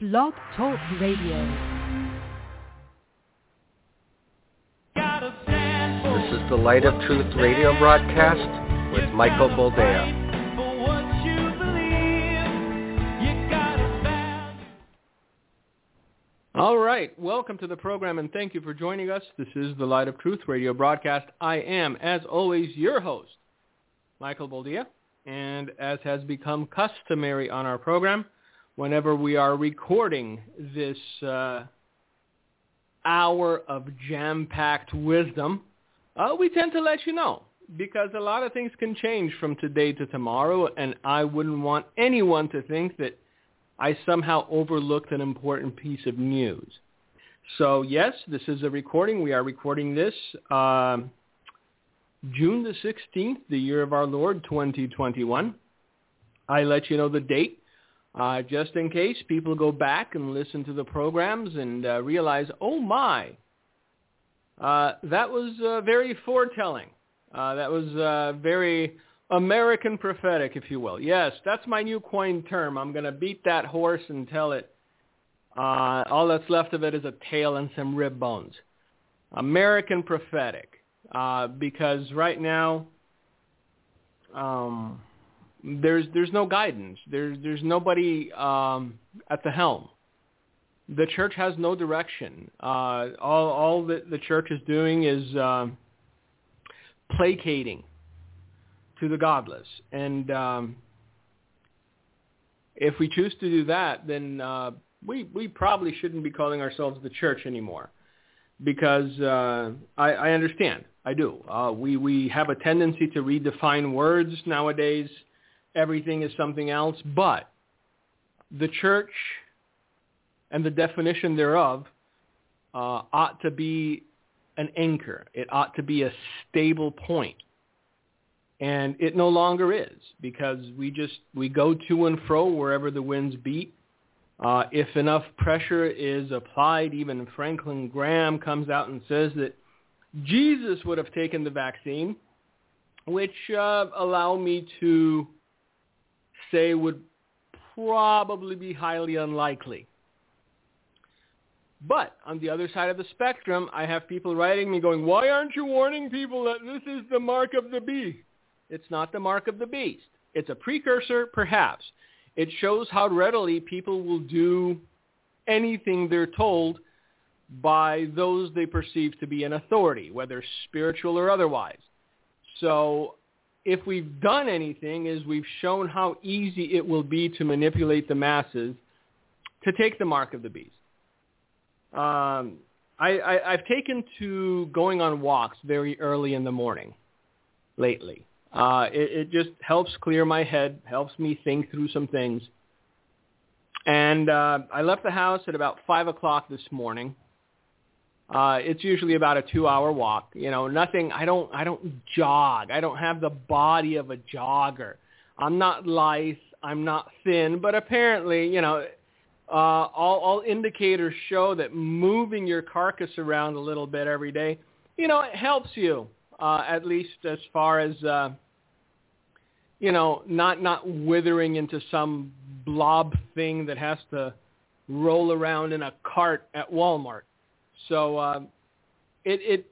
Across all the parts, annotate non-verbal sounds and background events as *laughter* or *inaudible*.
Blog Talk Radio. This is the Light of Truth radio broadcast with Michael Boldea. All right, welcome to the program and thank you for joining us. This is the Light of Truth radio broadcast. I am, as always, your host, Michael Boldea. And as has become customary on our program, whenever we are recording this uh, hour of jam-packed wisdom, uh, we tend to let you know because a lot of things can change from today to tomorrow, and I wouldn't want anyone to think that I somehow overlooked an important piece of news. So yes, this is a recording. We are recording this uh, June the 16th, the year of our Lord, 2021. I let you know the date uh, just in case people go back and listen to the programs and uh, realize, oh my, uh, that was uh, very foretelling. Uh, that was uh, very American prophetic, if you will. Yes, that's my new coined term. I'm going to beat that horse and tell it uh, all that's left of it is a tail and some rib bones. American prophetic, uh, because right now um, there's there's no guidance. There's there's nobody um, at the helm. The church has no direction. Uh, all all that the church is doing is uh, placating to the godless. And um, if we choose to do that, then uh, we we probably shouldn't be calling ourselves the church anymore, because uh, I, I understand. I do. Uh, we we have a tendency to redefine words nowadays. Everything is something else, but the church and the definition thereof uh, ought to be an anchor. It ought to be a stable point. and it no longer is because we just we go to and fro wherever the winds beat. Uh, if enough pressure is applied, even Franklin Graham comes out and says that Jesus would have taken the vaccine, which uh, allow me to say would probably be highly unlikely. But on the other side of the spectrum, I have people writing me going, why aren't you warning people that this is the mark of the beast? It's not the mark of the beast. It's a precursor, perhaps. It shows how readily people will do anything they're told by those they perceive to be an authority, whether spiritual or otherwise. So if we've done anything is we've shown how easy it will be to manipulate the masses to take the mark of the beast. Um, I, I, I've taken to going on walks very early in the morning lately. Uh, it, it just helps clear my head, helps me think through some things. And uh, I left the house at about five o'clock this morning. Uh, it's usually about a two-hour walk. You know, nothing. I don't. I don't jog. I don't have the body of a jogger. I'm not lithe. I'm not thin. But apparently, you know, uh, all, all indicators show that moving your carcass around a little bit every day, you know, it helps you uh, at least as far as uh, you know, not not withering into some blob thing that has to roll around in a cart at Walmart. So uh, it it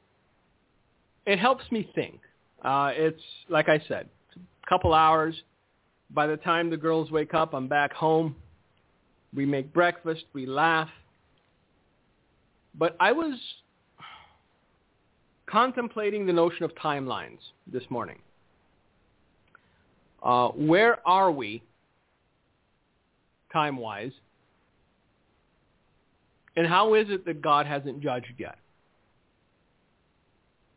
it helps me think. Uh, it's like I said, a couple hours. By the time the girls wake up, I'm back home. We make breakfast. We laugh. But I was contemplating the notion of timelines this morning. Uh, where are we time-wise? And how is it that God hasn't judged yet?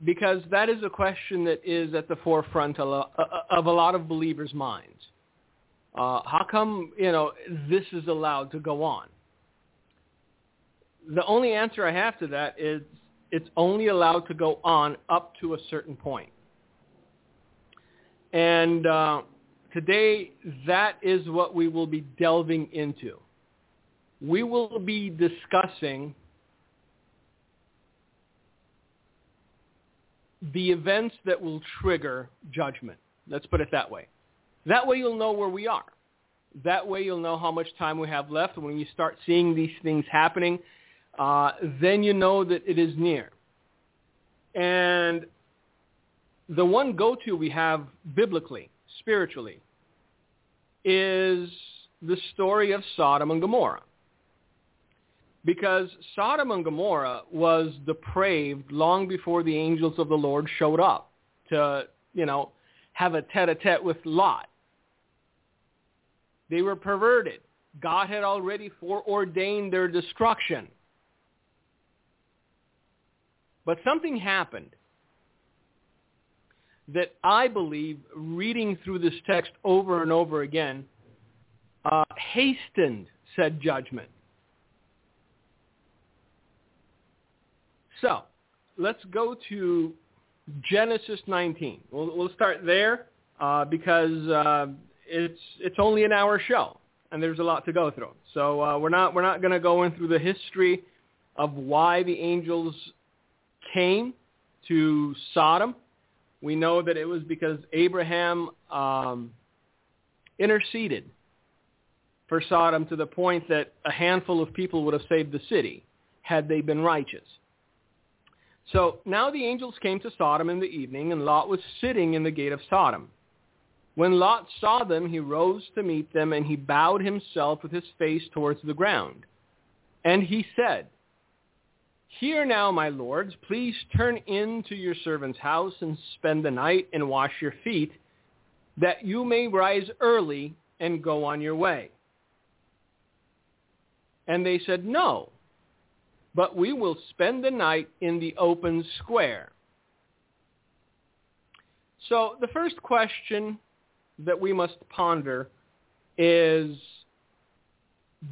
Because that is a question that is at the forefront of a lot of believers' minds. Uh, how come, you know, this is allowed to go on? The only answer I have to that is it's only allowed to go on up to a certain point. And uh, today, that is what we will be delving into. We will be discussing the events that will trigger judgment. Let's put it that way. That way you'll know where we are. That way you'll know how much time we have left. When you start seeing these things happening, uh, then you know that it is near. And the one go-to we have biblically, spiritually, is the story of Sodom and Gomorrah. Because Sodom and Gomorrah was depraved long before the angels of the Lord showed up to, you know, have a tete-a-tete with Lot. They were perverted. God had already foreordained their destruction. But something happened that I believe, reading through this text over and over again, uh, hastened said judgment. So let's go to Genesis 19. We'll, we'll start there uh, because uh, it's it's only an hour show and there's a lot to go through. So uh, we're not we're not going to go in through the history of why the angels came to Sodom. We know that it was because Abraham um, interceded for Sodom to the point that a handful of people would have saved the city had they been righteous. So now the angels came to Sodom in the evening, and Lot was sitting in the gate of Sodom. When Lot saw them, he rose to meet them, and he bowed himself with his face towards the ground. And he said, Hear now, my lords, please turn into your servant's house and spend the night and wash your feet, that you may rise early and go on your way. And they said, No, but we will spend the night in the open square. So the first question that we must ponder is,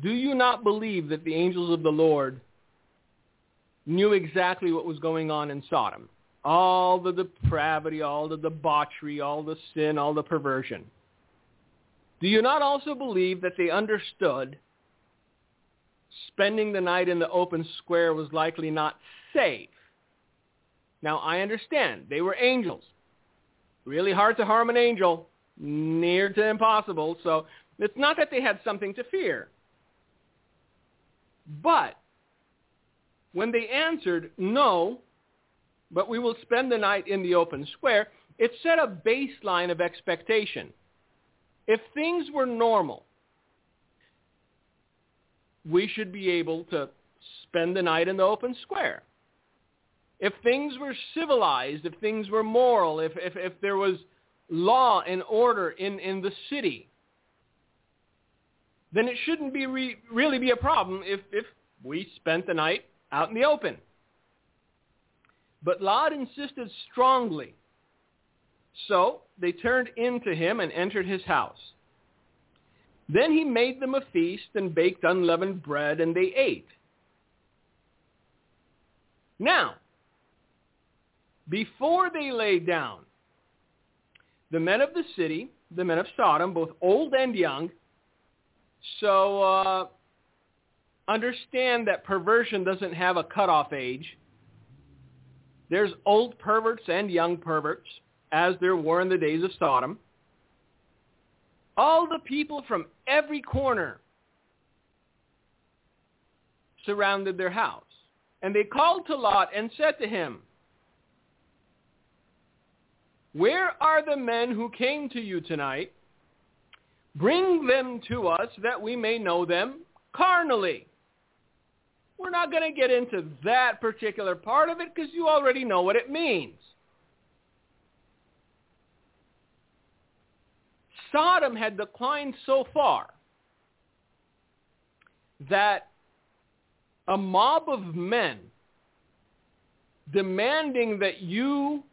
do you not believe that the angels of the Lord knew exactly what was going on in Sodom? All the depravity, all the debauchery, all the sin, all the perversion. Do you not also believe that they understood spending the night in the open square was likely not safe? Now, I understand. They were angels. Really hard to harm an angel near to impossible. So it's not that they had something to fear. But when they answered, no, but we will spend the night in the open square, it set a baseline of expectation. If things were normal, we should be able to spend the night in the open square. If things were civilized, if things were moral, if, if, if there was law and order in, in the city, then it shouldn't be re- really be a problem if, if we spent the night out in the open. But Lot insisted strongly. So they turned into him and entered his house. Then he made them a feast and baked unleavened bread, and they ate. Now, before they lay down, the men of the city, the men of Sodom, both old and young. So uh, understand that perversion doesn't have a cutoff age. There's old perverts and young perverts, as there were in the days of Sodom. All the people from every corner surrounded their house. And they called to Lot and said to him, where are the men who came to you tonight? Bring them to us that we may know them carnally. We're not going to get into that particular part of it because you already know what it means. Sodom had declined so far that a mob of men demanding that you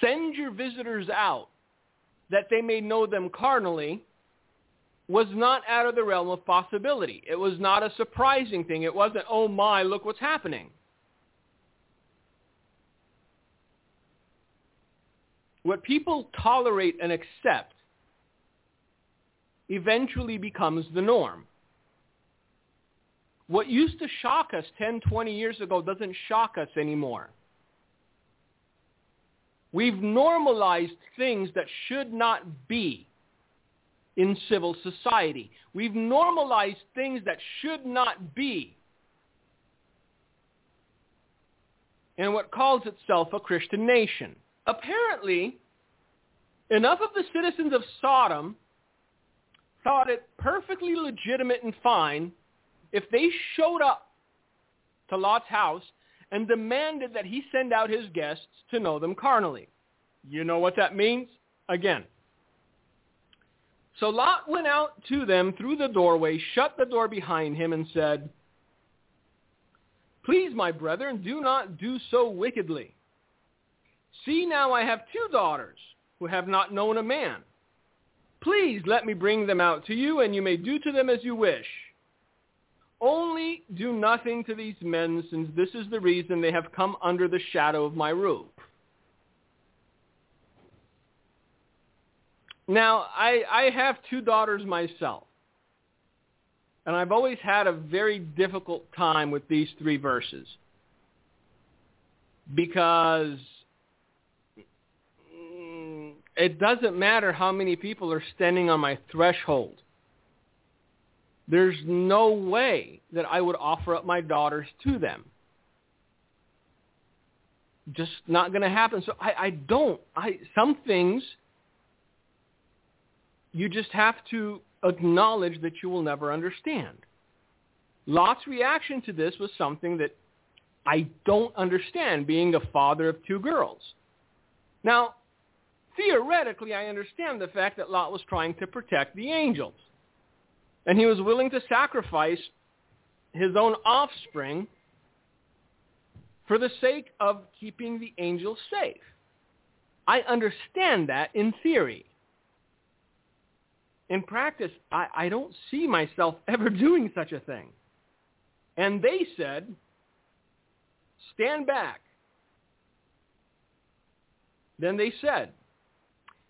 send your visitors out that they may know them carnally was not out of the realm of possibility. It was not a surprising thing. It wasn't, oh my, look what's happening. What people tolerate and accept eventually becomes the norm. What used to shock us 10, 20 years ago doesn't shock us anymore. We've normalized things that should not be. in civil society. We've normalized things that should not be in what calls itself a Christian nation. Apparently, enough of the citizens of Sodom thought it perfectly legitimate and fine if they showed up to Lot's house and demanded that he send out his guests to know them carnally. You know what that means? Again. So Lot went out to them through the doorway, shut the door behind him, and said, Please, my brethren, do not do so wickedly. See now I have two daughters who have not known a man. Please let me bring them out to you, and you may do to them as you wish. Only do nothing to these men, since this is the reason they have come under the shadow of my roof. Now, I, I have two daughters myself. And I've always had a very difficult time with these three verses. Because it doesn't matter how many people are standing on my threshold. There's no way that I would offer up my daughters to them. Just not going to happen. So I, I don't. I some things you just have to acknowledge that you will never understand. Lot's reaction to this was something that I don't understand, being a father of two girls. Now, theoretically, I understand the fact that Lot was trying to protect the angels. And he was willing to sacrifice his own offspring for the sake of keeping the angels safe. I understand that in theory in practice, I, I don't see myself *laughs* ever doing such a thing. And they said, stand back. Then they said,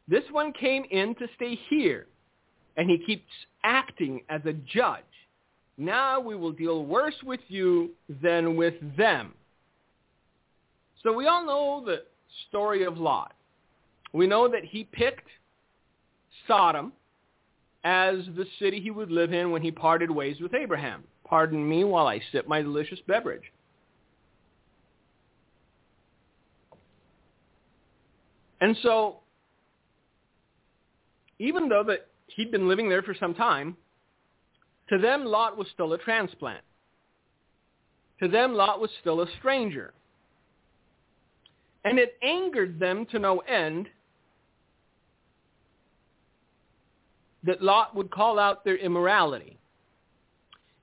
this one came in to stay here, and he keeps acting as a judge. Now we will deal worse with you than with them. So we all know the story of Lot. We know that he picked Sodom as the city he would live in when he parted ways with Abraham. Pardon me while I sip my delicious beverage. And so, even though that he'd been living there for some time, to them Lot was still a transplant. To them Lot was still a stranger. And it angered them to no end that Lot would call out their immorality.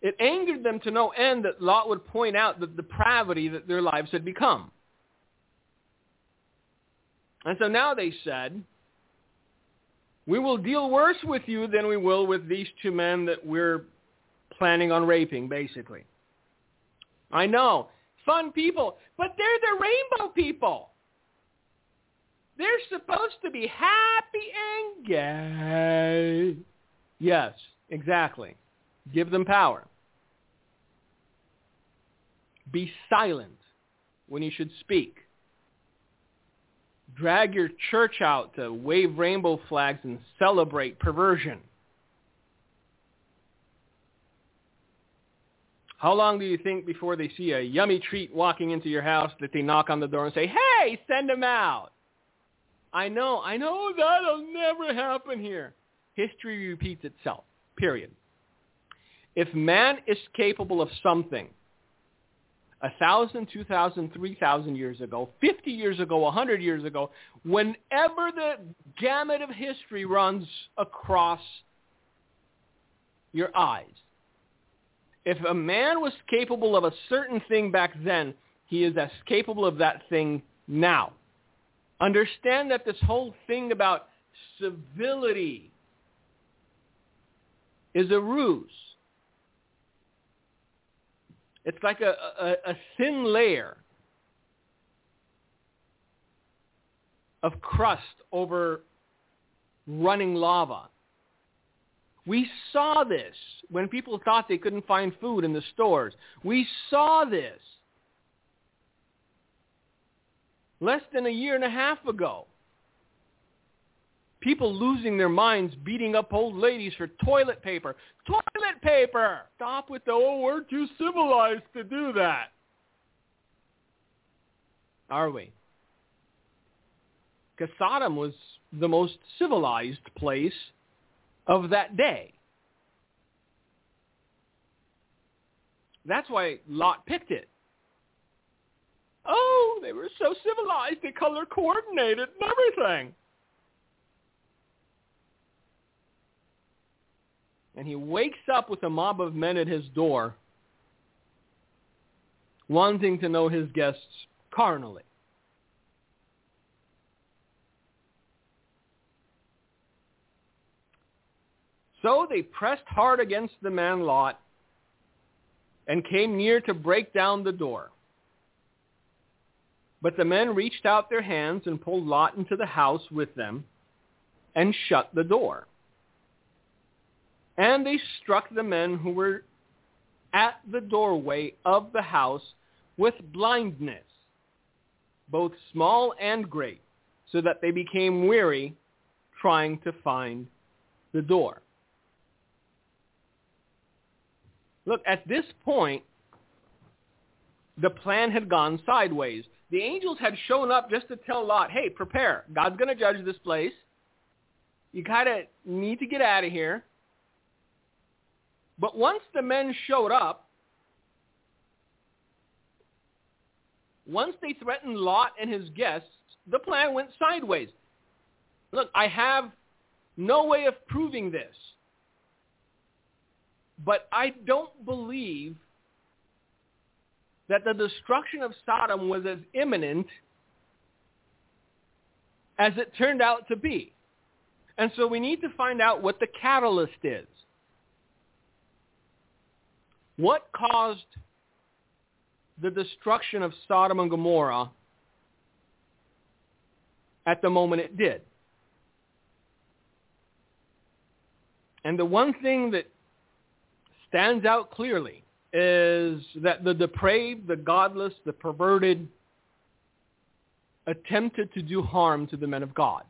It angered them to no end that Lot would point out the depravity that their lives had become. And so now they said, we will deal worse with you than we will with these two men that we're planning on raping, basically. I know. Fun people, but they're the rainbow people. They're supposed to be happy and gay. Yes, exactly. Give them power. Be silent when you should speak. Drag your church out to wave rainbow flags and celebrate perversion. How long do you think before they see a yummy treat walking into your house that they knock on the door and say, hey, send them out? I know, I know that'll never happen here. History repeats itself, period. If man is capable of something a thousand, two thousand, three thousand years ago, 50 years ago, a 100 years ago, whenever the gamut of history runs across your eyes, if a man was capable of a certain thing back then, he is as capable of that thing now. Understand that this whole thing about civility is a ruse. It's like a, a, a thin layer of crust over running lava. We saw this when people thought they couldn't find food in the stores. We saw this less than a year and a half ago. People losing their minds beating up old ladies for toilet paper. Toilet paper! Stop with the, oh, we're too civilized to do that. Are we? Because Sodom was the most civilized place of that day. That's why Lot picked it. Oh, they were so civilized. They color coordinated and everything. And he wakes up with a mob of men at his door, wanting to know his guests carnally. So they pressed hard against the man Lot and came near to break down the door. But the men reached out their hands and pulled Lot into the house with them and shut the door. And they struck the men who were at the doorway of the house with blindness, both small and great, so that they became weary trying to find the door. Look, at this point, the plan had gone sideways. The angels had shown up just to tell Lot, hey, prepare. God's going to judge this place. You kind of need to get out of here. But once the men showed up, once they threatened Lot and his guests, the plan went sideways. Look, I have no way of proving this. But I don't believe that the destruction of Sodom was as imminent as it turned out to be. And so we need to find out what the catalyst is. What caused the destruction of Sodom and Gomorrah at the moment it did? And the one thing that stands out clearly is that the depraved, the godless, the perverted attempted to do harm to the men of God,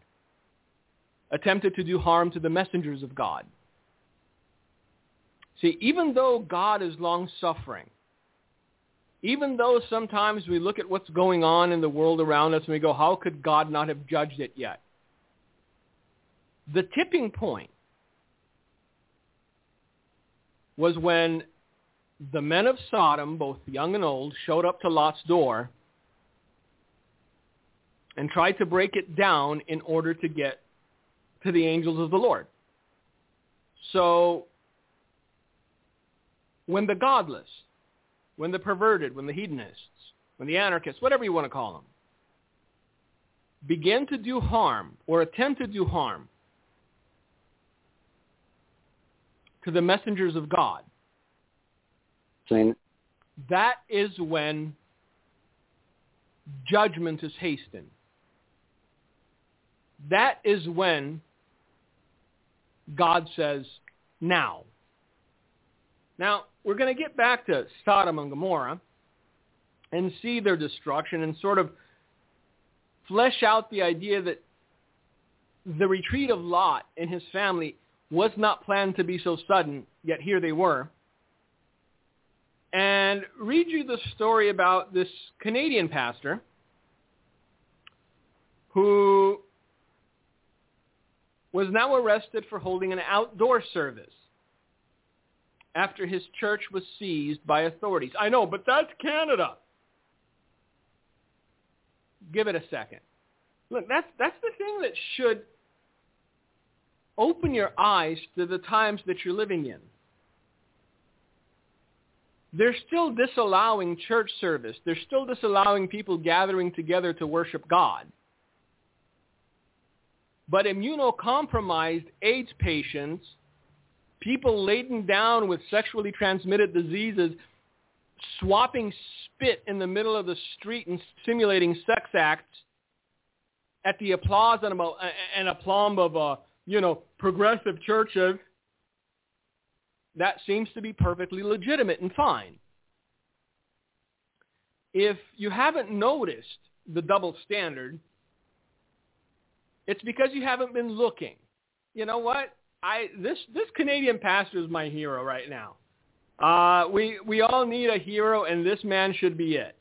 attempted to do harm to the messengers of God. See, even though God is long-suffering, even though sometimes we look at what's going on in the world around us and we go, how could God not have judged it yet? The tipping point was when the men of Sodom, both young and old, showed up to Lot's door and tried to break it down in order to get to the angels of the Lord. So when the godless, when the perverted, when the hedonists, when the anarchists, whatever you want to call them, begin to do harm or attempt to do harm to the messengers of God, that is when judgment is hastened. That is when God says, now. Now, we're going to get back to Sodom and Gomorrah and see their destruction and sort of flesh out the idea that the retreat of Lot and his family was not planned to be so sudden, yet here they were. And read you the story about this Canadian pastor who was now arrested for holding an outdoor service after his church was seized by authorities. I know, but that's Canada. Give it a second. Look, that's, that's the thing that should open your eyes to the times that you're living in. They're still disallowing church service. They're still disallowing people gathering together to worship God. But immunocompromised AIDS patients, people laden down with sexually transmitted diseases, swapping spit in the middle of the street and simulating sex acts at the applause and, and aplomb of a you know, progressive churches, that seems to be perfectly legitimate and fine. If you haven't noticed the double standard, It's because you haven't been looking. You know what? I this this Canadian pastor is my hero right now. Uh, we we all need a hero, and this man should be it.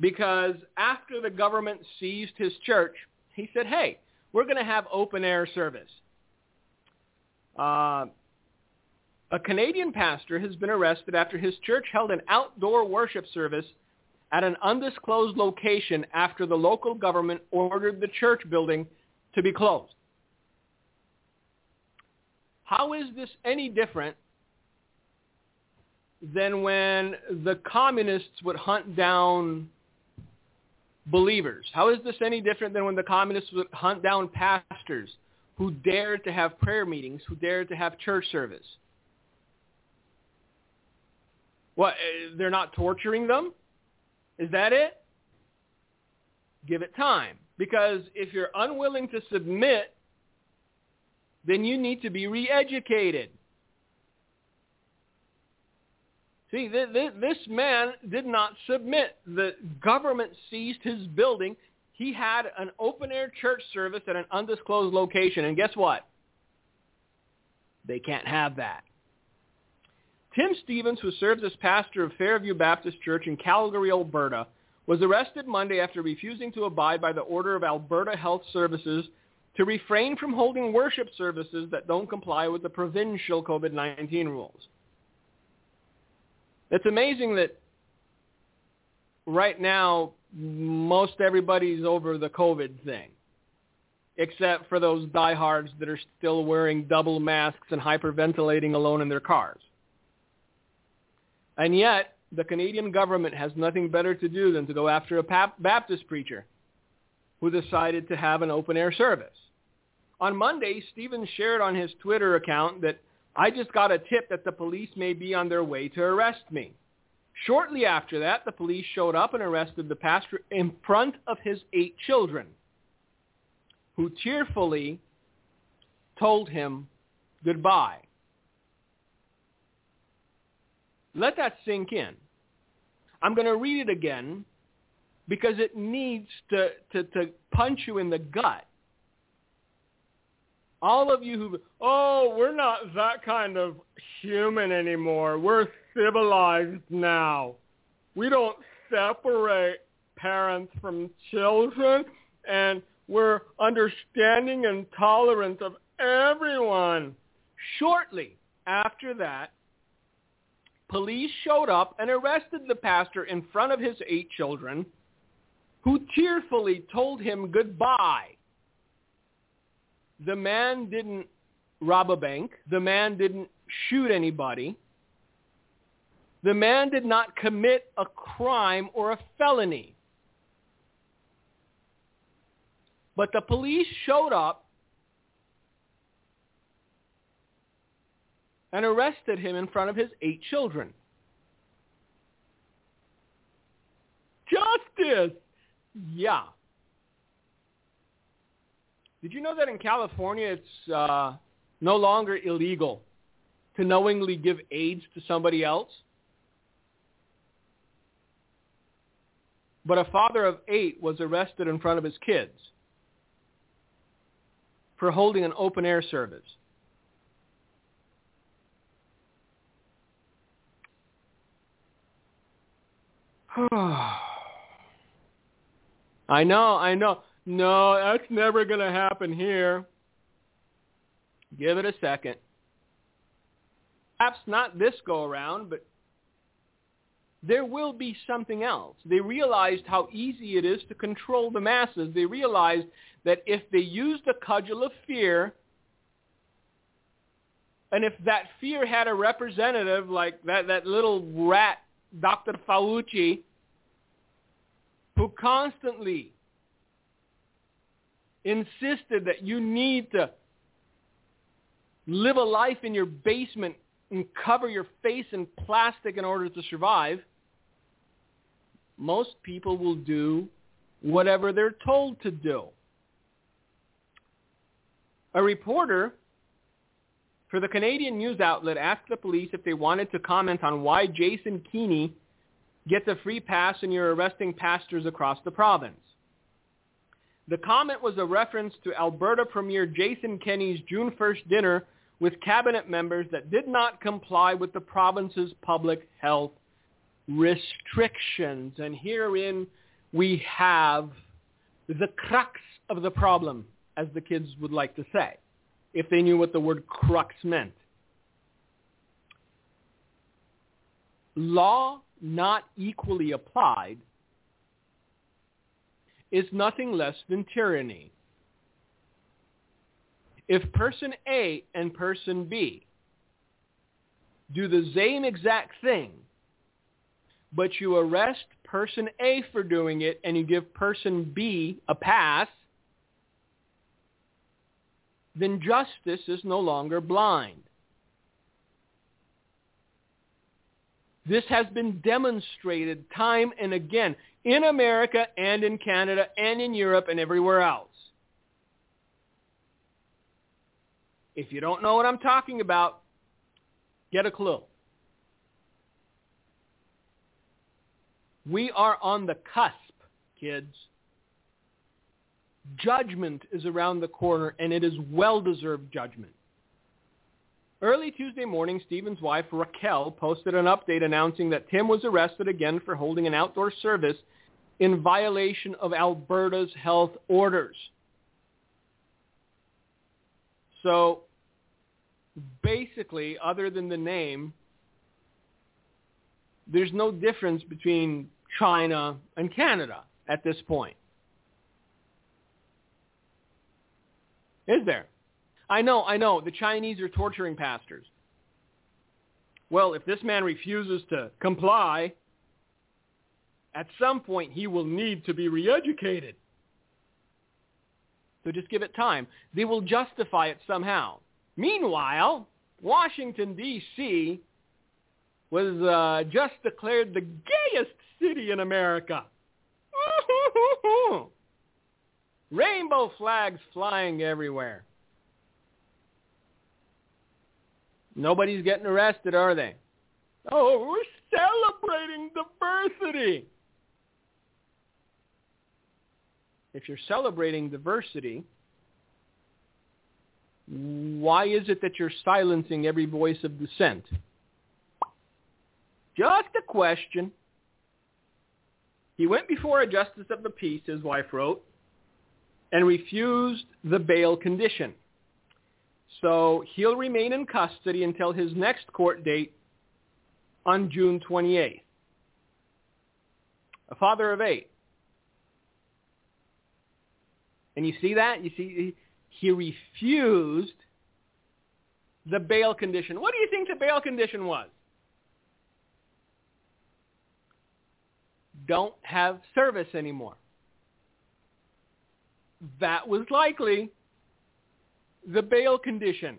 Because after the government seized his church, he said, "Hey, we're going to have open air service." Uh, a Canadian pastor has been arrested after his church held an outdoor worship service at an undisclosed location after the local government ordered the church building to be closed. How is this any different than when the communists would hunt down believers? How is this any different than when the communists would hunt down pastors who dared to have prayer meetings, who dared to have church service? What, eh, they're not torturing them? Is that it? Give it time. Because if you're unwilling to submit, then you need to be re-educated. See, this man did not submit. The government seized his building. He had an open-air church service at an undisclosed location. And guess what? They can't have that. Tim Stephens, who serves as pastor of Fairview Baptist Church in Calgary, Alberta, was arrested Monday after refusing to abide by the order of Alberta Health Services to refrain from holding worship services that don't comply with the provincial COVID-19 rules. It's amazing that right now most everybody's over the COVID thing, except for those diehards that are still wearing double masks and hyperventilating alone in their cars. And yet, the Canadian government has nothing better to do than to go after a Baptist preacher who decided to have an open-air service. On Monday, Stephens shared on his Twitter account that I just got a tip that the police may be on their way to arrest me. Shortly after that, the police showed up and arrested the pastor in front of his eight children, who tearfully told him goodbye. Let that sink in. I'm going to read it again because it needs to, to, to punch you in the gut. All of you who, oh, we're not that kind of human anymore. We're civilized now. We don't separate parents from children, and we're understanding and tolerant of everyone. Shortly after that, police showed up and arrested the pastor in front of his eight children, who tearfully told him goodbye. The man didn't rob a bank. The man didn't shoot anybody. The man did not commit a crime or a felony. But the police showed up and arrested him in front of his eight children. Justice! Yeah. Did you know that in California it's uh, no longer illegal to knowingly give AIDS to somebody else? But a father of eight was arrested in front of his kids for holding an open air service. *sighs* I know, I know. No, that's never going to happen here. Give it a second. Perhaps not this go around, but there will be something else. They realized how easy it is to control the masses. They realized that if they used the cudgel of fear, and if that fear had a representative like that, that little rat, Dr. Fauci, who constantly insisted that you need to live a life in your basement and cover your face in plastic in order to survive, most people will do whatever they're told to do. A reporter for the Canadian news outlet asked the police if they wanted to comment on why Jason Kenney gets a free pass and you're arresting pastors across the province. The comment was a reference to Alberta Premier Jason Kenney's June 1st dinner with cabinet members that did not comply with the province's public health restrictions. And herein we have the crux of the problem, as the kids would like to say, if they knew what the word crux meant. Law not equally applied is nothing less than tyranny. If person A and person B do the same exact thing, but you arrest person A for doing it and you give person B a pass, then justice is no longer blind. This has been demonstrated time and again in America and in Canada and in Europe and everywhere else. If you don't know what I'm talking about, get a clue. We are on the cusp, kids. Judgment is around the corner, and it is well-deserved judgment. Early Tuesday morning, Stephens' wife, Raquel, posted an update announcing that Tim was arrested again for holding an outdoor service in violation of Alberta's health orders. So basically, other than the name, there's no difference between China and Canada at this point. Is there? I know, I know. The Chinese are torturing pastors. Well, if this man refuses to comply, at some point he will need to be reeducated. So just give it time. They will justify it somehow. Meanwhile, Washington, D.C. was uh, just declared the gayest city in America. *laughs* Rainbow flags flying everywhere. Nobody's getting arrested, are they? Oh, we're celebrating diversity. If you're celebrating diversity, why is it that you're silencing every voice of dissent? Just a question. He went before a justice of the peace, his wife wrote, and refused the bail condition. So he'll remain in custody until his next court date on June 28th. A father of eight. And you see that? You see, he refused the bail condition. What do you think the bail condition was? don't have service anymore. That was likely the bail condition.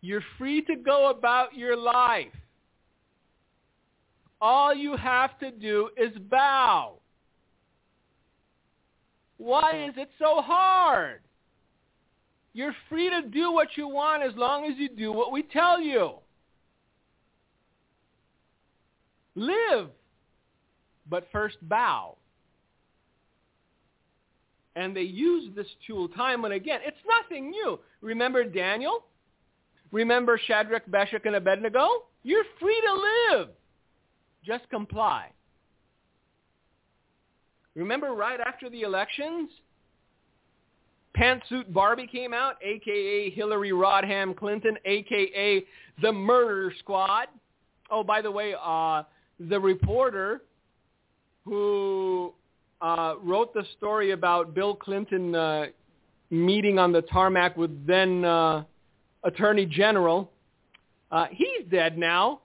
You're free to go about your life. All you have to do is bow. Why is it so hard? You're free to do what you want as long as you do what we tell you. Live but first bow. And they use this tool time and again. It's nothing new. Remember Daniel? Remember Shadrach, Meshach, and Abednego? You're free to live. Just comply. Remember right after the elections? Pantsuit Barbie came out, a.k.a. Hillary Rodham Clinton, a.k.a. the Murder Squad. Oh, by the way, uh, the reporter who uh, wrote the story about Bill Clinton uh, meeting on the tarmac with then uh, Attorney General. Uh, he's dead now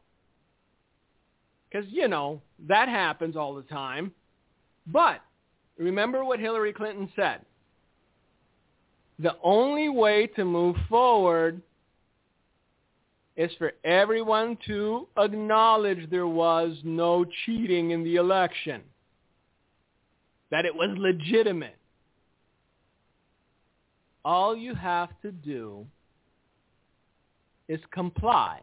because, you know, that happens all the time. But remember what Hillary Clinton said. The only way to move forward is for everyone to acknowledge there was no cheating in the election, that it was legitimate. All you have to do is comply.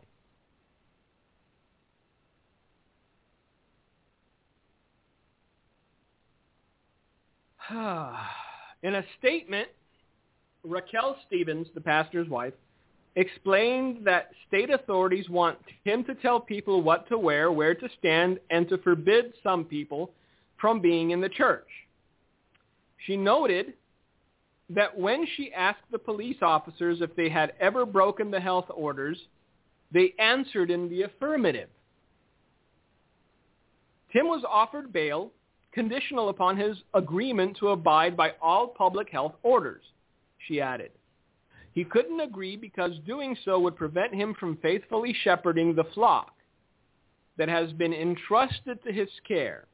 *sighs* In a statement, Raquel Stephens, the pastor's wife, explained that state authorities want him to tell people what to wear, where to stand, and to forbid some people from being in the church. She noted that when she asked the police officers if they had ever broken the health orders, they answered in the affirmative. Tim was offered bail conditional upon his agreement to abide by all public health orders, she added. He couldn't agree because doing so would prevent him from faithfully shepherding the flock that has been entrusted to his care.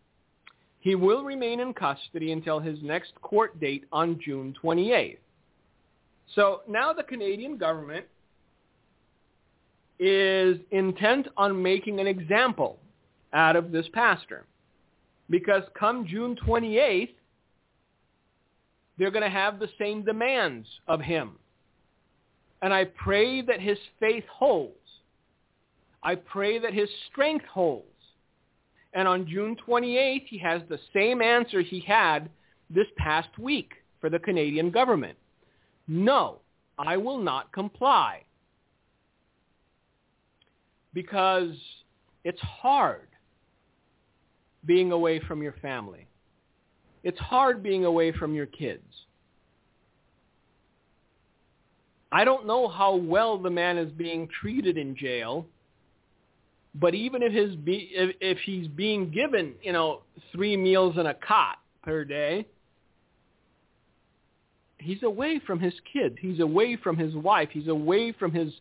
He will remain in custody until his next court date on June 28th. So now the Canadian government is intent on making an example out of this pastor. Because come June 28th, they're going to have the same demands of him. And I pray that his faith holds. I pray that his strength holds. And on June 28th, he has the same answer he had this past week for the Canadian government. No, I will not comply. Because it's hard being away from your family. It's hard being away from your kids. I don't know how well the man is being treated in jail, but even if his be, if, if he's being given, you know, three meals and a cot per day, he's away from his kids. He's away from his wife. He's away from his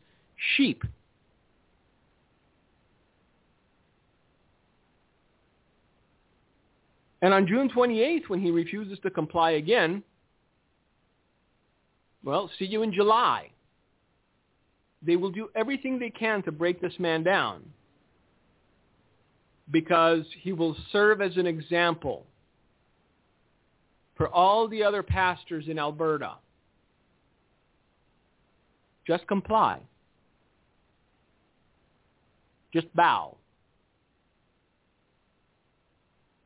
sheep. And on June 28th, when he refuses to comply again, well, see you in July. They will do everything they can to break this man down because he will serve as an example for all the other pastors in Alberta. Just comply. Just bow.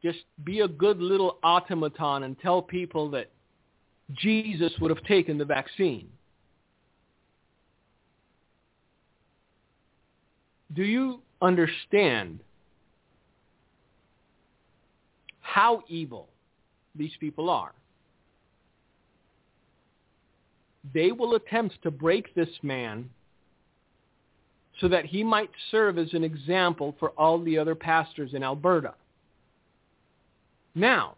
Just be a good little automaton and tell people that Jesus would have taken the vaccine. Do you understand how evil these people are? They will attempt to break this man so that he might serve as an example for all the other pastors in Alberta. Now,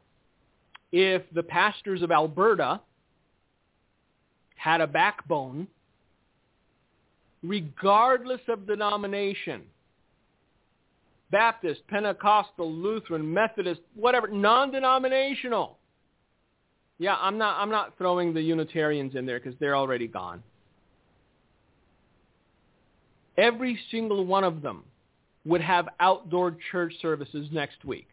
if the pastors of Alberta had a backbone, regardless of denomination, Baptist, Pentecostal, Lutheran, Methodist, whatever, non-denominational. Yeah, I'm not I'm not throwing the Unitarians in there because they're already gone. Every single one of them would have outdoor church services next week.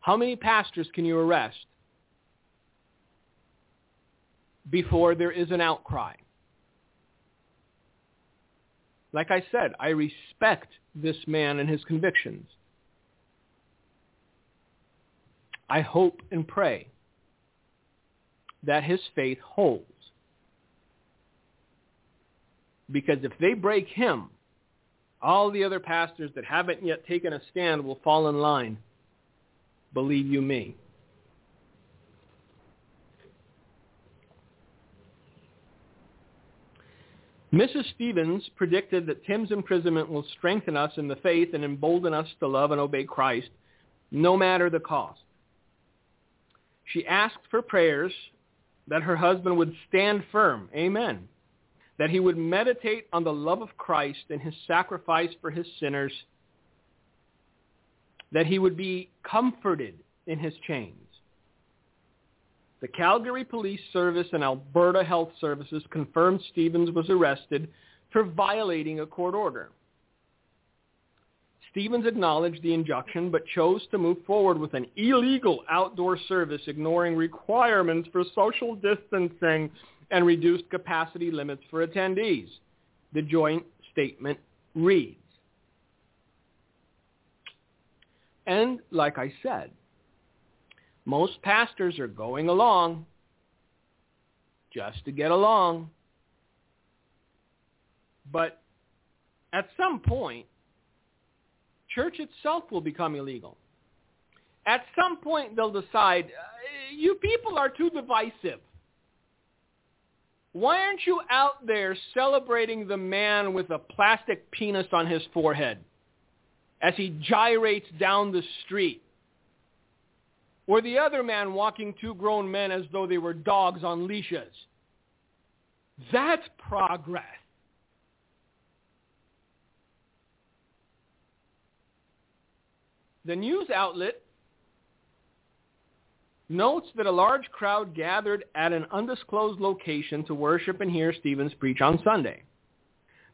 How many pastors can you arrest before there is an outcry? Like I said, I respect this man and his convictions. I hope and pray that his faith holds. Because if they break him, all the other pastors that haven't yet taken a stand will fall in line believe you me. Mrs. Stephens predicted that Tim's imprisonment will strengthen us in the faith and embolden us to love and obey Christ, no matter the cost. She asked for prayers that her husband would stand firm, amen, that he would meditate on the love of Christ and his sacrifice for his sinners, that he would be comforted in his chains. The Calgary Police Service and Alberta Health Services confirmed Stephens was arrested for violating a court order. Stephens acknowledged the injunction but chose to move forward with an illegal outdoor service ignoring requirements for social distancing and reduced capacity limits for attendees. The joint statement reads. And like I said, Most pastors are going along just to get along. But at some point, church itself will become illegal. At some point, they'll decide, uh, you people are too divisive. Why aren't you out there celebrating the man with a plastic penis on his forehead as he gyrates down the street? Or the other man walking two grown men as though they were dogs on leashes. That's progress. The news outlet notes that a large crowd gathered at an undisclosed location to worship and hear Stephens preach on Sunday.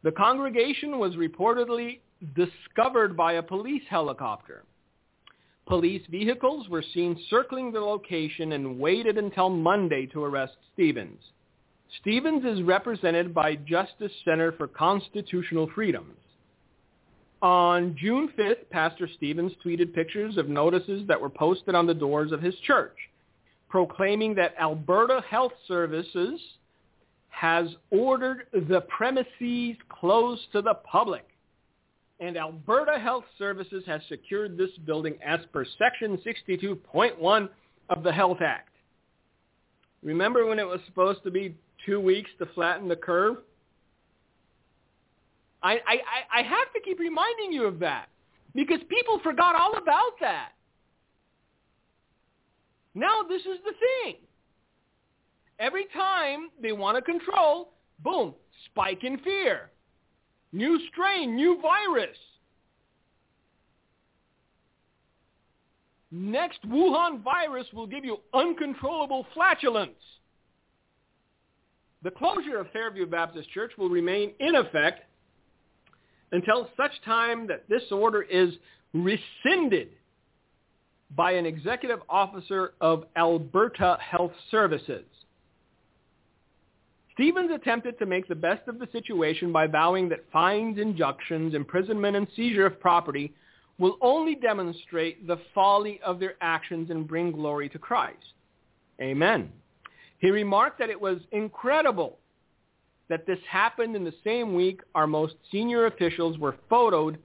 The congregation was reportedly discovered by a police helicopter. Police vehicles were seen circling the location and waited until Monday to arrest Stephens. Stephens is represented by Justice Center for Constitutional Freedoms. On June 5th, Pastor Stephens tweeted pictures of notices that were posted on the doors of his church, proclaiming that Alberta Health Services has ordered the premises closed to the public. And Alberta Health Services has secured this building as per Section 62.1 of the Health Act. Remember when it was supposed to be two weeks to flatten the curve? I, I, I have to keep reminding you of that because people forgot all about that. Now this is the thing. Every time they want to control, boom, spike in fear. New strain, new virus. Next Wuhan virus will give you uncontrollable flatulence. The closure of Fairview Baptist Church will remain in effect until such time that this order is rescinded by an executive officer of Alberta Health Services. Stephens attempted to make the best of the situation by vowing that fines, injunctions, imprisonment, and seizure of property will only demonstrate the folly of their actions and bring glory to Christ. Amen. He remarked that it was incredible that this happened in the same week our most senior officials were photoed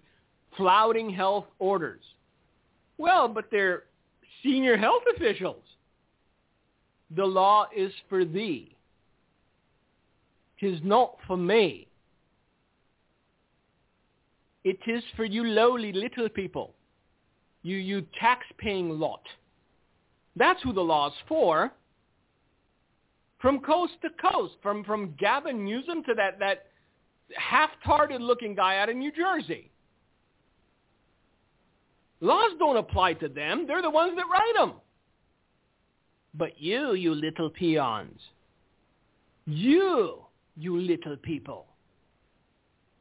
flouting health orders. Well, but they're senior health officials. The law is for thee. Tis not for me. It is for you lowly little people, you, you tax-paying lot. That's who the law's for from coast to coast, from, from Gavin Newsom to that, that half-tarded looking guy out of New Jersey. Laws don't apply to them. They're the ones that write them. But you, you little peons, you, you little people,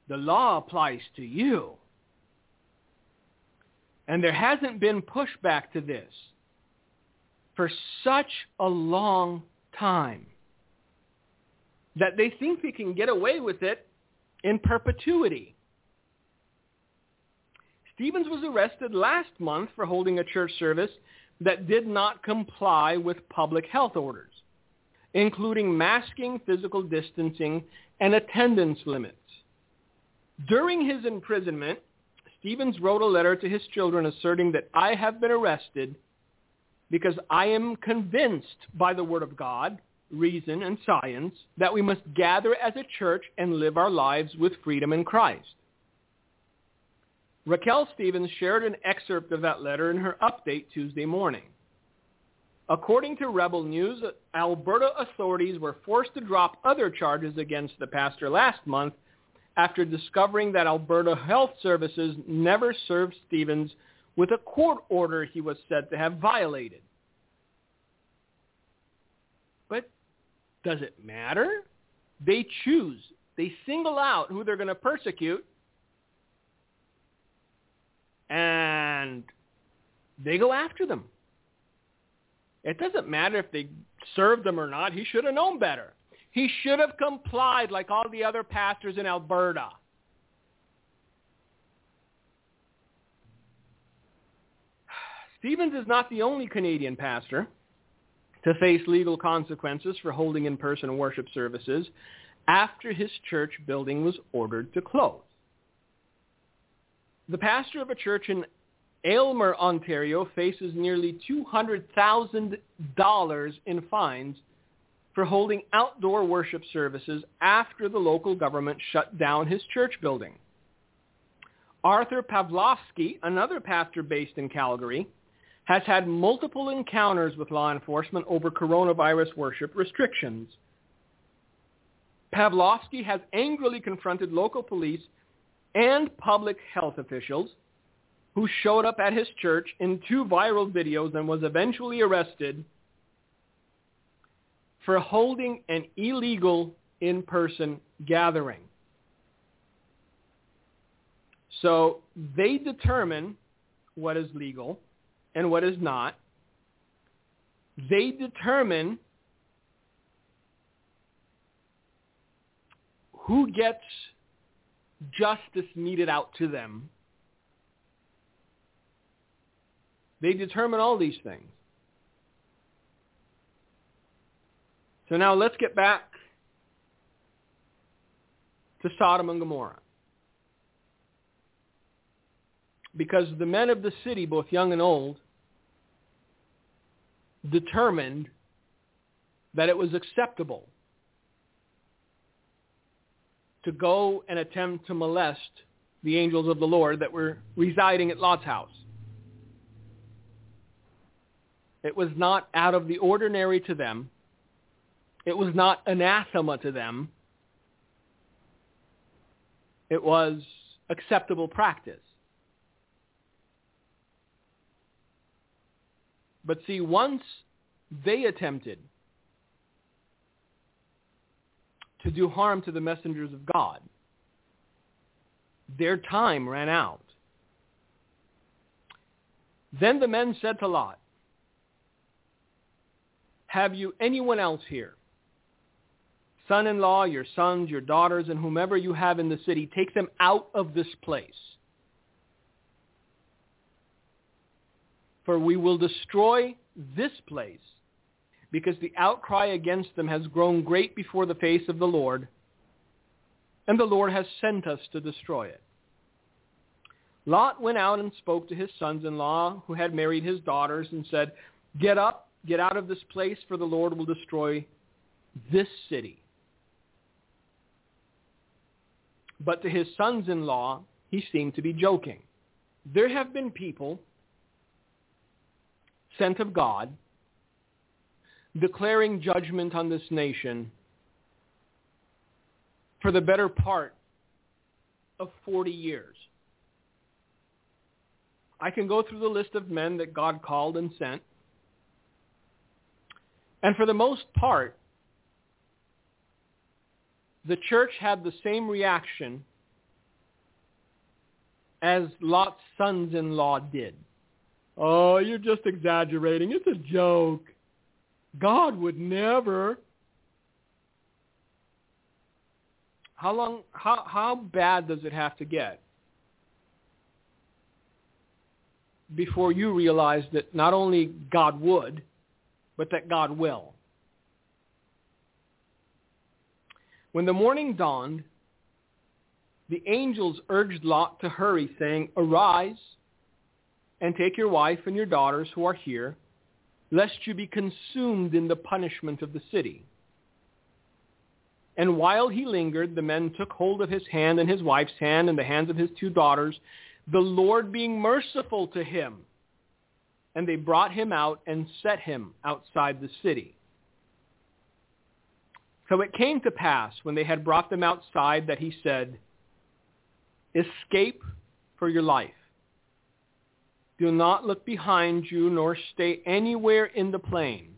the law applies to you. And there hasn't been pushback to this for such a long time that they think they can get away with it in perpetuity. Stephens was arrested last month for holding a church service that did not comply with public health orders, including masking, physical distancing, and attendance limits. During his imprisonment, Stephens wrote a letter to his children asserting that I have been arrested because I am convinced by the word of God reason, and science that we must gather as a church and live our lives with freedom in Christ. Raquel Stephens shared an excerpt of that letter in her update Tuesday morning. According to Rebel News, Alberta authorities were forced to drop other charges against the pastor last month after discovering that Alberta Health Services never served Stephens with a court order he was said to have violated. But does it matter? They choose. They single out who they're going to persecute. And they go after them. It doesn't matter if they served them or not. He should have known better. He should have complied like all the other pastors in Alberta. *sighs* Stephens is not the only Canadian pastor to face legal consequences for holding in-person worship services after his church building was ordered to close. The pastor of a church in Aylmer, Ontario faces nearly $200,000 in fines for holding outdoor worship services after the local government shut down his church building. Artur Pawlowski, another pastor based in Calgary, has had multiple encounters with law enforcement over coronavirus worship restrictions. Pavlovsky has angrily confronted local police and public health officials who showed up at his church in two viral videos and was eventually arrested for holding an illegal in-person gathering. So they determine what is legal and what is not. They determine who gets justice meted out to them. They determine all these things. So now let's get back to Sodom and Gomorrah. Because the men of the city, both young and old, determined that it was acceptable to go and attempt to molest the angels of the Lord that were residing at Lot's house. It was not out of the ordinary to them. It was not anathema to them. It was acceptable practice. But see, once they attempted to do harm to the messengers of God, their time ran out. Then the men said to Lot, have you anyone else here? Son-in-law, your sons, your daughters, and whomever you have in the city, take them out of this place. For we will destroy this place because the outcry against them has grown great before the face of the Lord, and the Lord has sent us to destroy it. Lot went out and spoke to his sons-in-law who had married his daughters and said, Get up, get out of this place, for the Lord will destroy this city. But to his sons-in-law, he seemed to be joking. There have been people sent of God declaring judgment on this nation for the better part of 40 years. I can go through the list of men that God called and sent. And for the most part, the church had the same reaction as Lot's sons-in-law did. Oh, you're just exaggerating. It's a joke. God would never. How long how how bad does it have to get before you realize that not only God would, but that God will? When the morning dawned, the angels urged Lot to hurry, saying, Arise and take your wife and your daughters who are here, lest you be consumed in the punishment of the city. And while he lingered, the men took hold of his hand and his wife's hand and the hands of his two daughters, the Lord being merciful to him. And they brought him out and set him outside the city. So it came to pass when they had brought them outside that he said, Escape for your life. Do not look behind you nor stay anywhere in the plain.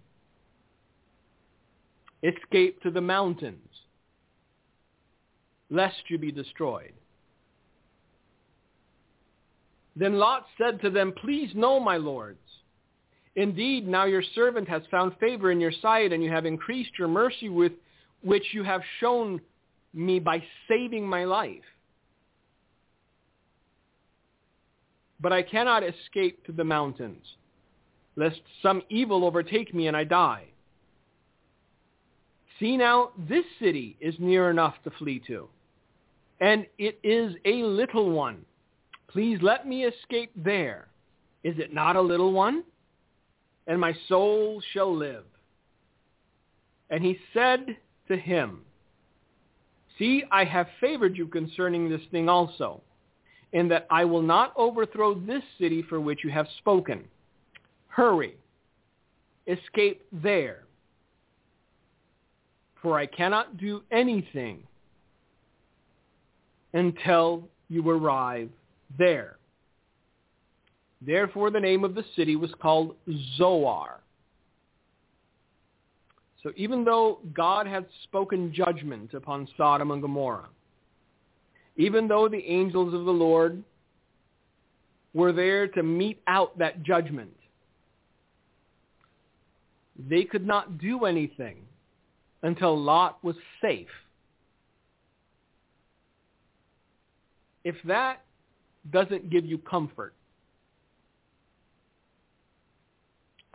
Escape to the mountains, lest you be destroyed. Then Lot said to them, Please know, my lords. Indeed, now your servant has found favor in your sight, and you have increased your mercy with which you have shown me by saving my life. But I cannot escape to the mountains, lest some evil overtake me and I die. See now, this city is near enough to flee to, and it is a little one. Please let me escape there. Is it not a little one? And my soul shall live. And he said to him, See, I have favored you concerning this thing also, in that I will not overthrow this city for which you have spoken. Hurry, escape there, for I cannot do anything until you arrive there. Therefore the name of the city was called Zoar. So even though God had spoken judgment upon Sodom and Gomorrah, even though the angels of the Lord were there to mete out that judgment, they could not do anything until Lot was safe. If that doesn't give you comfort,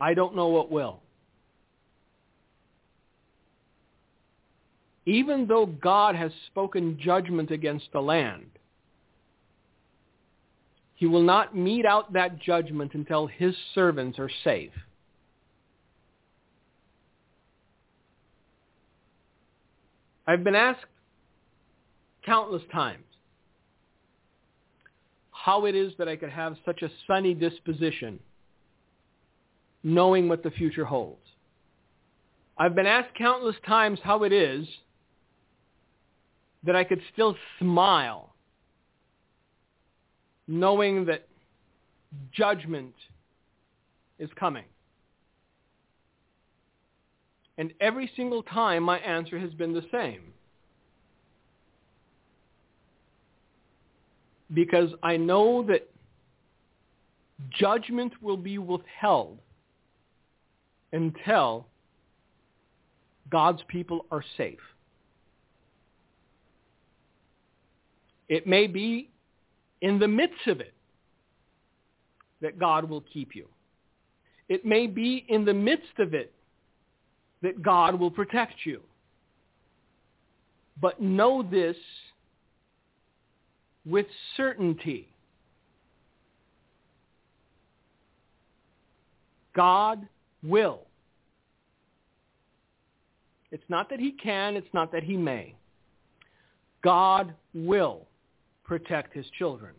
I don't know what will. Even though God has spoken judgment against the land, he will not mete out that judgment until his servants are safe. I've been asked countless times how it is that I could have such a sunny disposition knowing what the future holds. I've been asked countless times how it is that I could still smile knowing that judgment is coming. And every single time my answer has been the same. Because I know that judgment will be withheld until God's people are safe. It may be in the midst of it that God will keep you. It may be in the midst of it that God will protect you. But know this with certainty. God will. It's not that he can, it's not that he may. God will protect his children.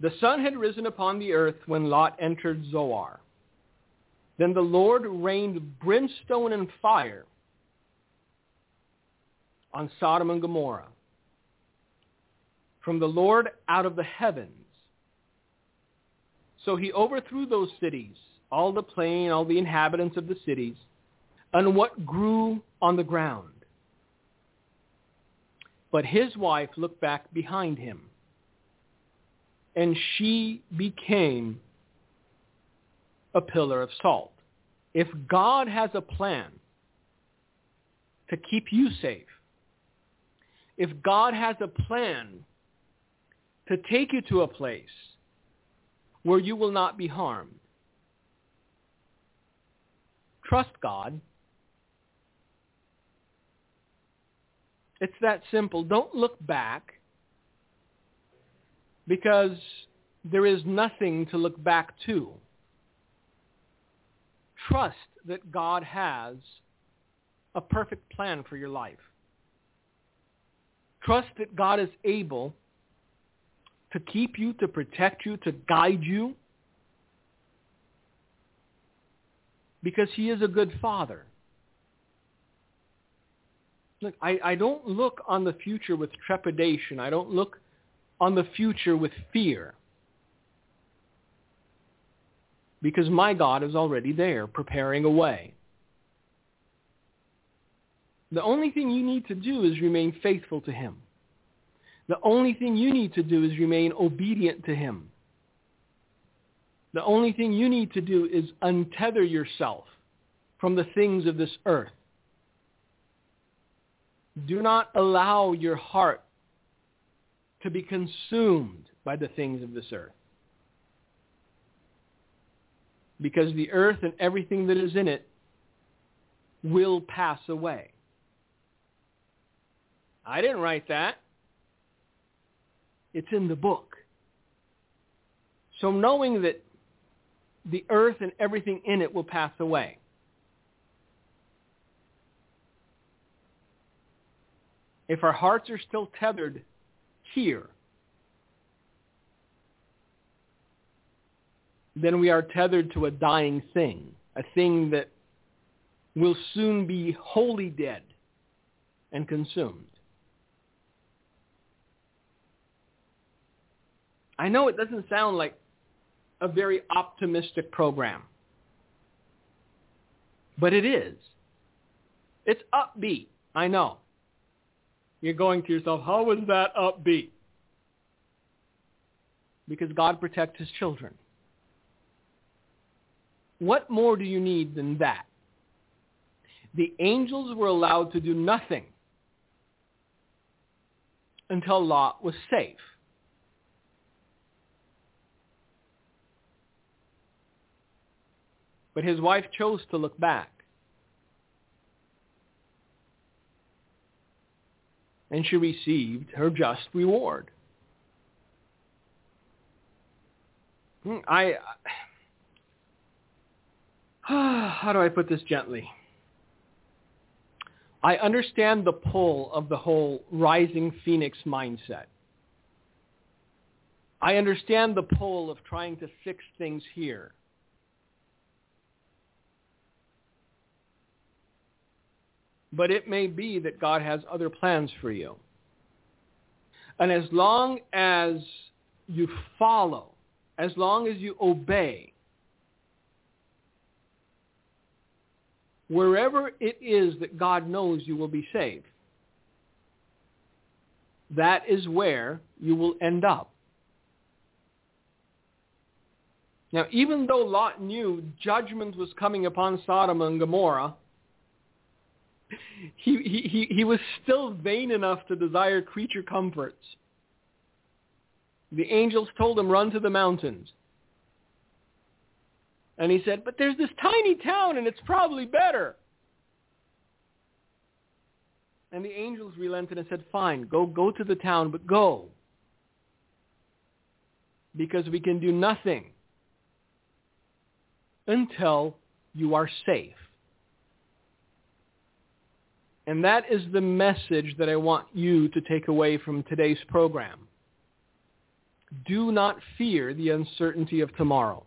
The sun had risen upon the earth when Lot entered Zoar. Then the Lord rained brimstone and fire on Sodom and Gomorrah from the Lord out of the heavens. So he overthrew those cities, all the plain, all the inhabitants of the cities, and what grew on the ground. But his wife looked back behind him, and she became a pillar of salt. If God has a plan to keep you safe, if God has a plan to take you to a place where you will not be harmed, trust God. It's that simple. Don't look back because there is nothing to look back to trust that God has a perfect plan for your life. Trust that God is able to keep you, to protect you, to guide you, because he is a good father. Look, I, I don't look on the future with trepidation. I don't look on the future with fear because my God is already there preparing a way. The only thing you need to do is remain faithful to him. The only thing you need to do is remain obedient to him. The only thing you need to do is untether yourself from the things of this earth. Do not allow your heart to be consumed by the things of this earth. because the earth and everything that is in it will pass away. I didn't write that. It's in the book. So knowing that the earth and everything in it will pass away. If our hearts are still tethered here, then we are tethered to a dying thing, a thing that will soon be wholly dead and consumed. I know it doesn't sound like a very optimistic program, but it is. It's upbeat. I know. You're going to yourself, how is that upbeat? Because God protects his children. What more do you need than that? The angels were allowed to do nothing until Lot was safe. But his wife chose to look back. And she received her just reward. Hmm, I, *sighs* how do I put this gently? I understand the pull of the whole rising phoenix mindset. I understand the pull of trying to fix things here. But it may be that God has other plans for you. And as long as you follow, as long as you obey, wherever it is that God knows you will be saved, that is where you will end up. Now, even though Lot knew judgment was coming upon Sodom and Gomorrah, *laughs* he, he, he, was still vain enough to desire creature comforts. The angels told him, run to the mountains. And he said, but there's this tiny town and it's probably better. And the angels relented and said, fine, go, go to the town, but go. Because we can do nothing until you are safe. And that is the message that I want you to take away from today's program. Do not fear the uncertainty of tomorrow.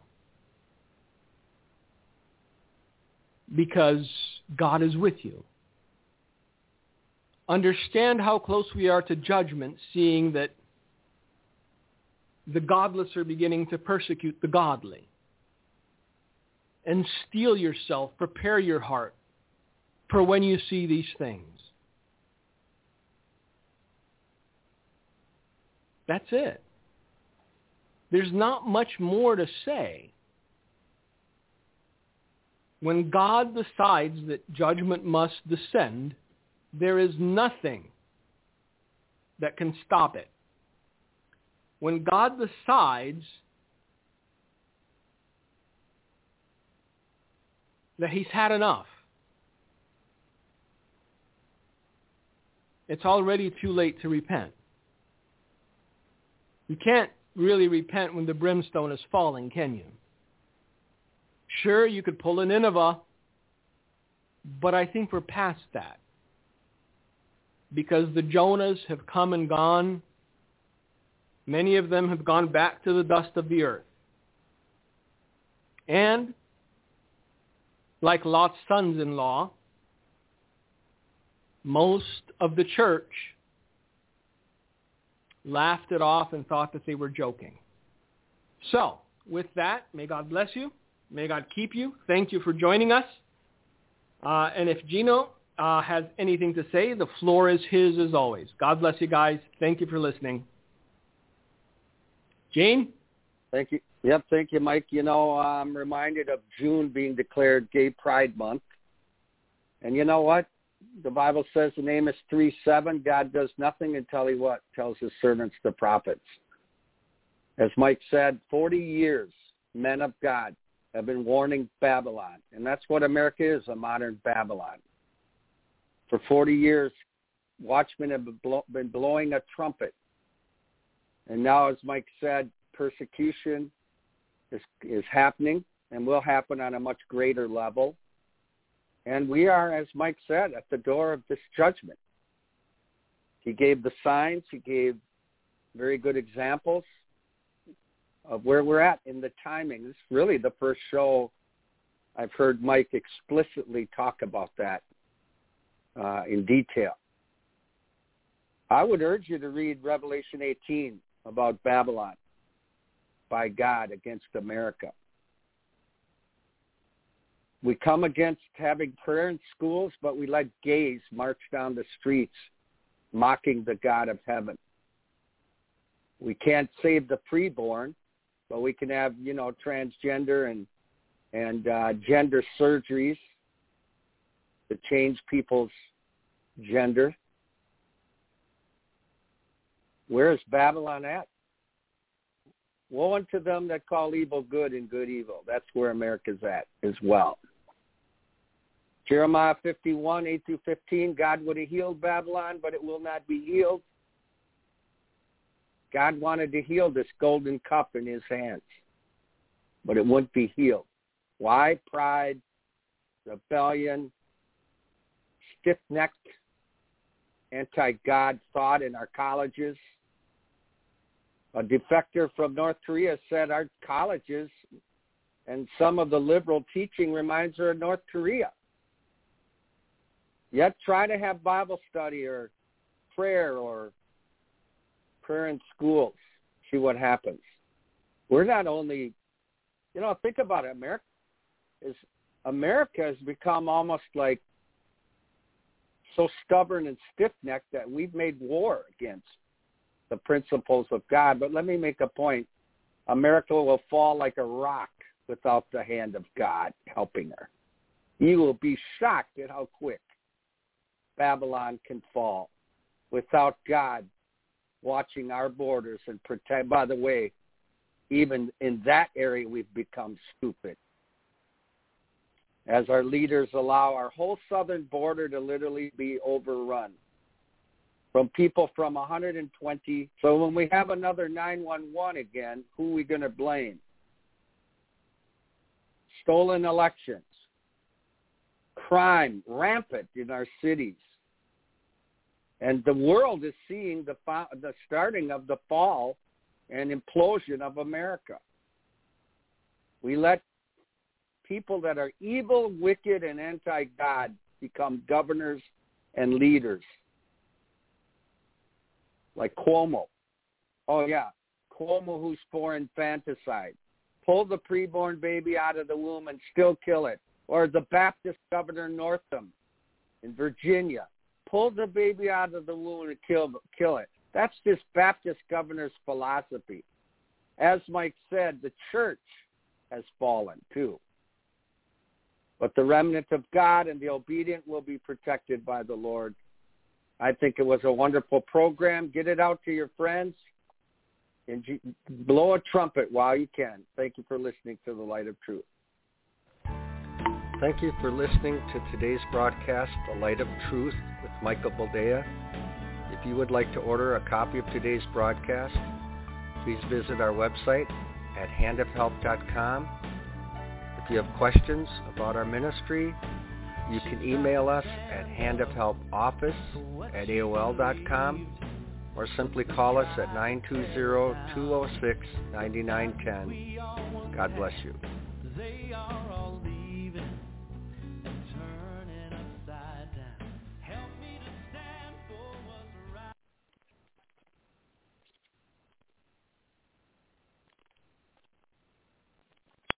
because God is with you. Understand how close we are to judgment, seeing that the godless are beginning to persecute the godly. And steel yourself, prepare your heart for when you see these things. That's it. There's not much more to say when God decides that judgment must descend, there is nothing that can stop it. When God decides that he's had enough, it's already too late to repent. You can't really repent when the brimstone is falling, can you? Sure, you could pull a Nineveh, but I think we're past that. Because the Jonahs have come and gone. Many of them have gone back to the dust of the earth. And, like Lot's sons-in-law, most of the church laughed it off and thought that they were joking. So, with that, may God bless you. May God keep you. Thank you for joining us. Uh, and if Gino uh, has anything to say, the floor is his as always. God bless you guys. Thank you for listening. Gene? Thank you. Yep, thank you, Mike. You know, I'm reminded of June being declared Gay Pride Month. And you know what? The Bible says in Amos 3, 7, God does nothing until he what? Tells his servants, the prophets. As Mike said, 40 years, men of God, have been warning Babylon. And that's what America is, a modern Babylon. For 40 years, watchmen have been blowing a trumpet. And now, as Mike said, persecution is, is happening and will happen on a much greater level. And we are, as Mike said, at the door of this judgment. He gave the signs. He gave very good examples of where we're at in the timing. This is really the first show I've heard Mike explicitly talk about that uh, in detail. I would urge you to read Revelation 18 about Babylon by God against America. We come against having prayer in schools, but we let gays march down the streets mocking the God of heaven. We can't save the preborn, but we can have, you know, transgender and and uh, gender surgeries to change people's gender. Where is Babylon at? Woe unto them that call evil good and good evil. That's where America's at as well. Jeremiah 51, 8 through 15, God would have healed Babylon, but it will not be healed. God wanted to heal this golden cup in his hands, but it wouldn't be healed. Why? Pride, rebellion, stiff-necked, anti-God thought in our colleges. A defector from North Korea said our colleges and some of the liberal teaching reminds her of North Korea. Yet try to have Bible study or prayer or prayer in schools. See what happens. We're not only, you know, think about it. America is America has become almost like so stubborn and stiff-necked that we've made war against the principles of God. But let me make a point. America will fall like a rock without the hand of God helping her. You will be shocked at how quick Babylon can fall without God watching our borders and protect. By the way, even in that area, we've become stupid. As our leaders allow our whole southern border to literally be overrun from people from 120. So when we have another 911 again, who are we going to blame? Stolen elections, crime rampant in our cities. And the world is seeing the, the starting of the fall and implosion of America. We let people that are evil, wicked, and anti-God become governors and leaders. Like Cuomo. Oh, yeah. Cuomo who's for infanticide. Pull the preborn baby out of the womb and still kill it or the Baptist Governor Northam in Virginia. Pull the baby out of the womb and kill, kill it. That's this Baptist governor's philosophy. As Mike said, the church has fallen too. But the remnant of God and the obedient will be protected by the Lord. I think it was a wonderful program. Get it out to your friends and blow a trumpet while you can. Thank you for listening to The Light of Truth. Thank you for listening to today's broadcast, The Light of Truth with Michael Boldea. If you would like to order a copy of today's broadcast, please visit our website at handofhelp.com. If you have questions about our ministry, you can email us at handofhelpoffice at AOL.com or simply call us at 920-206-9910. God bless you.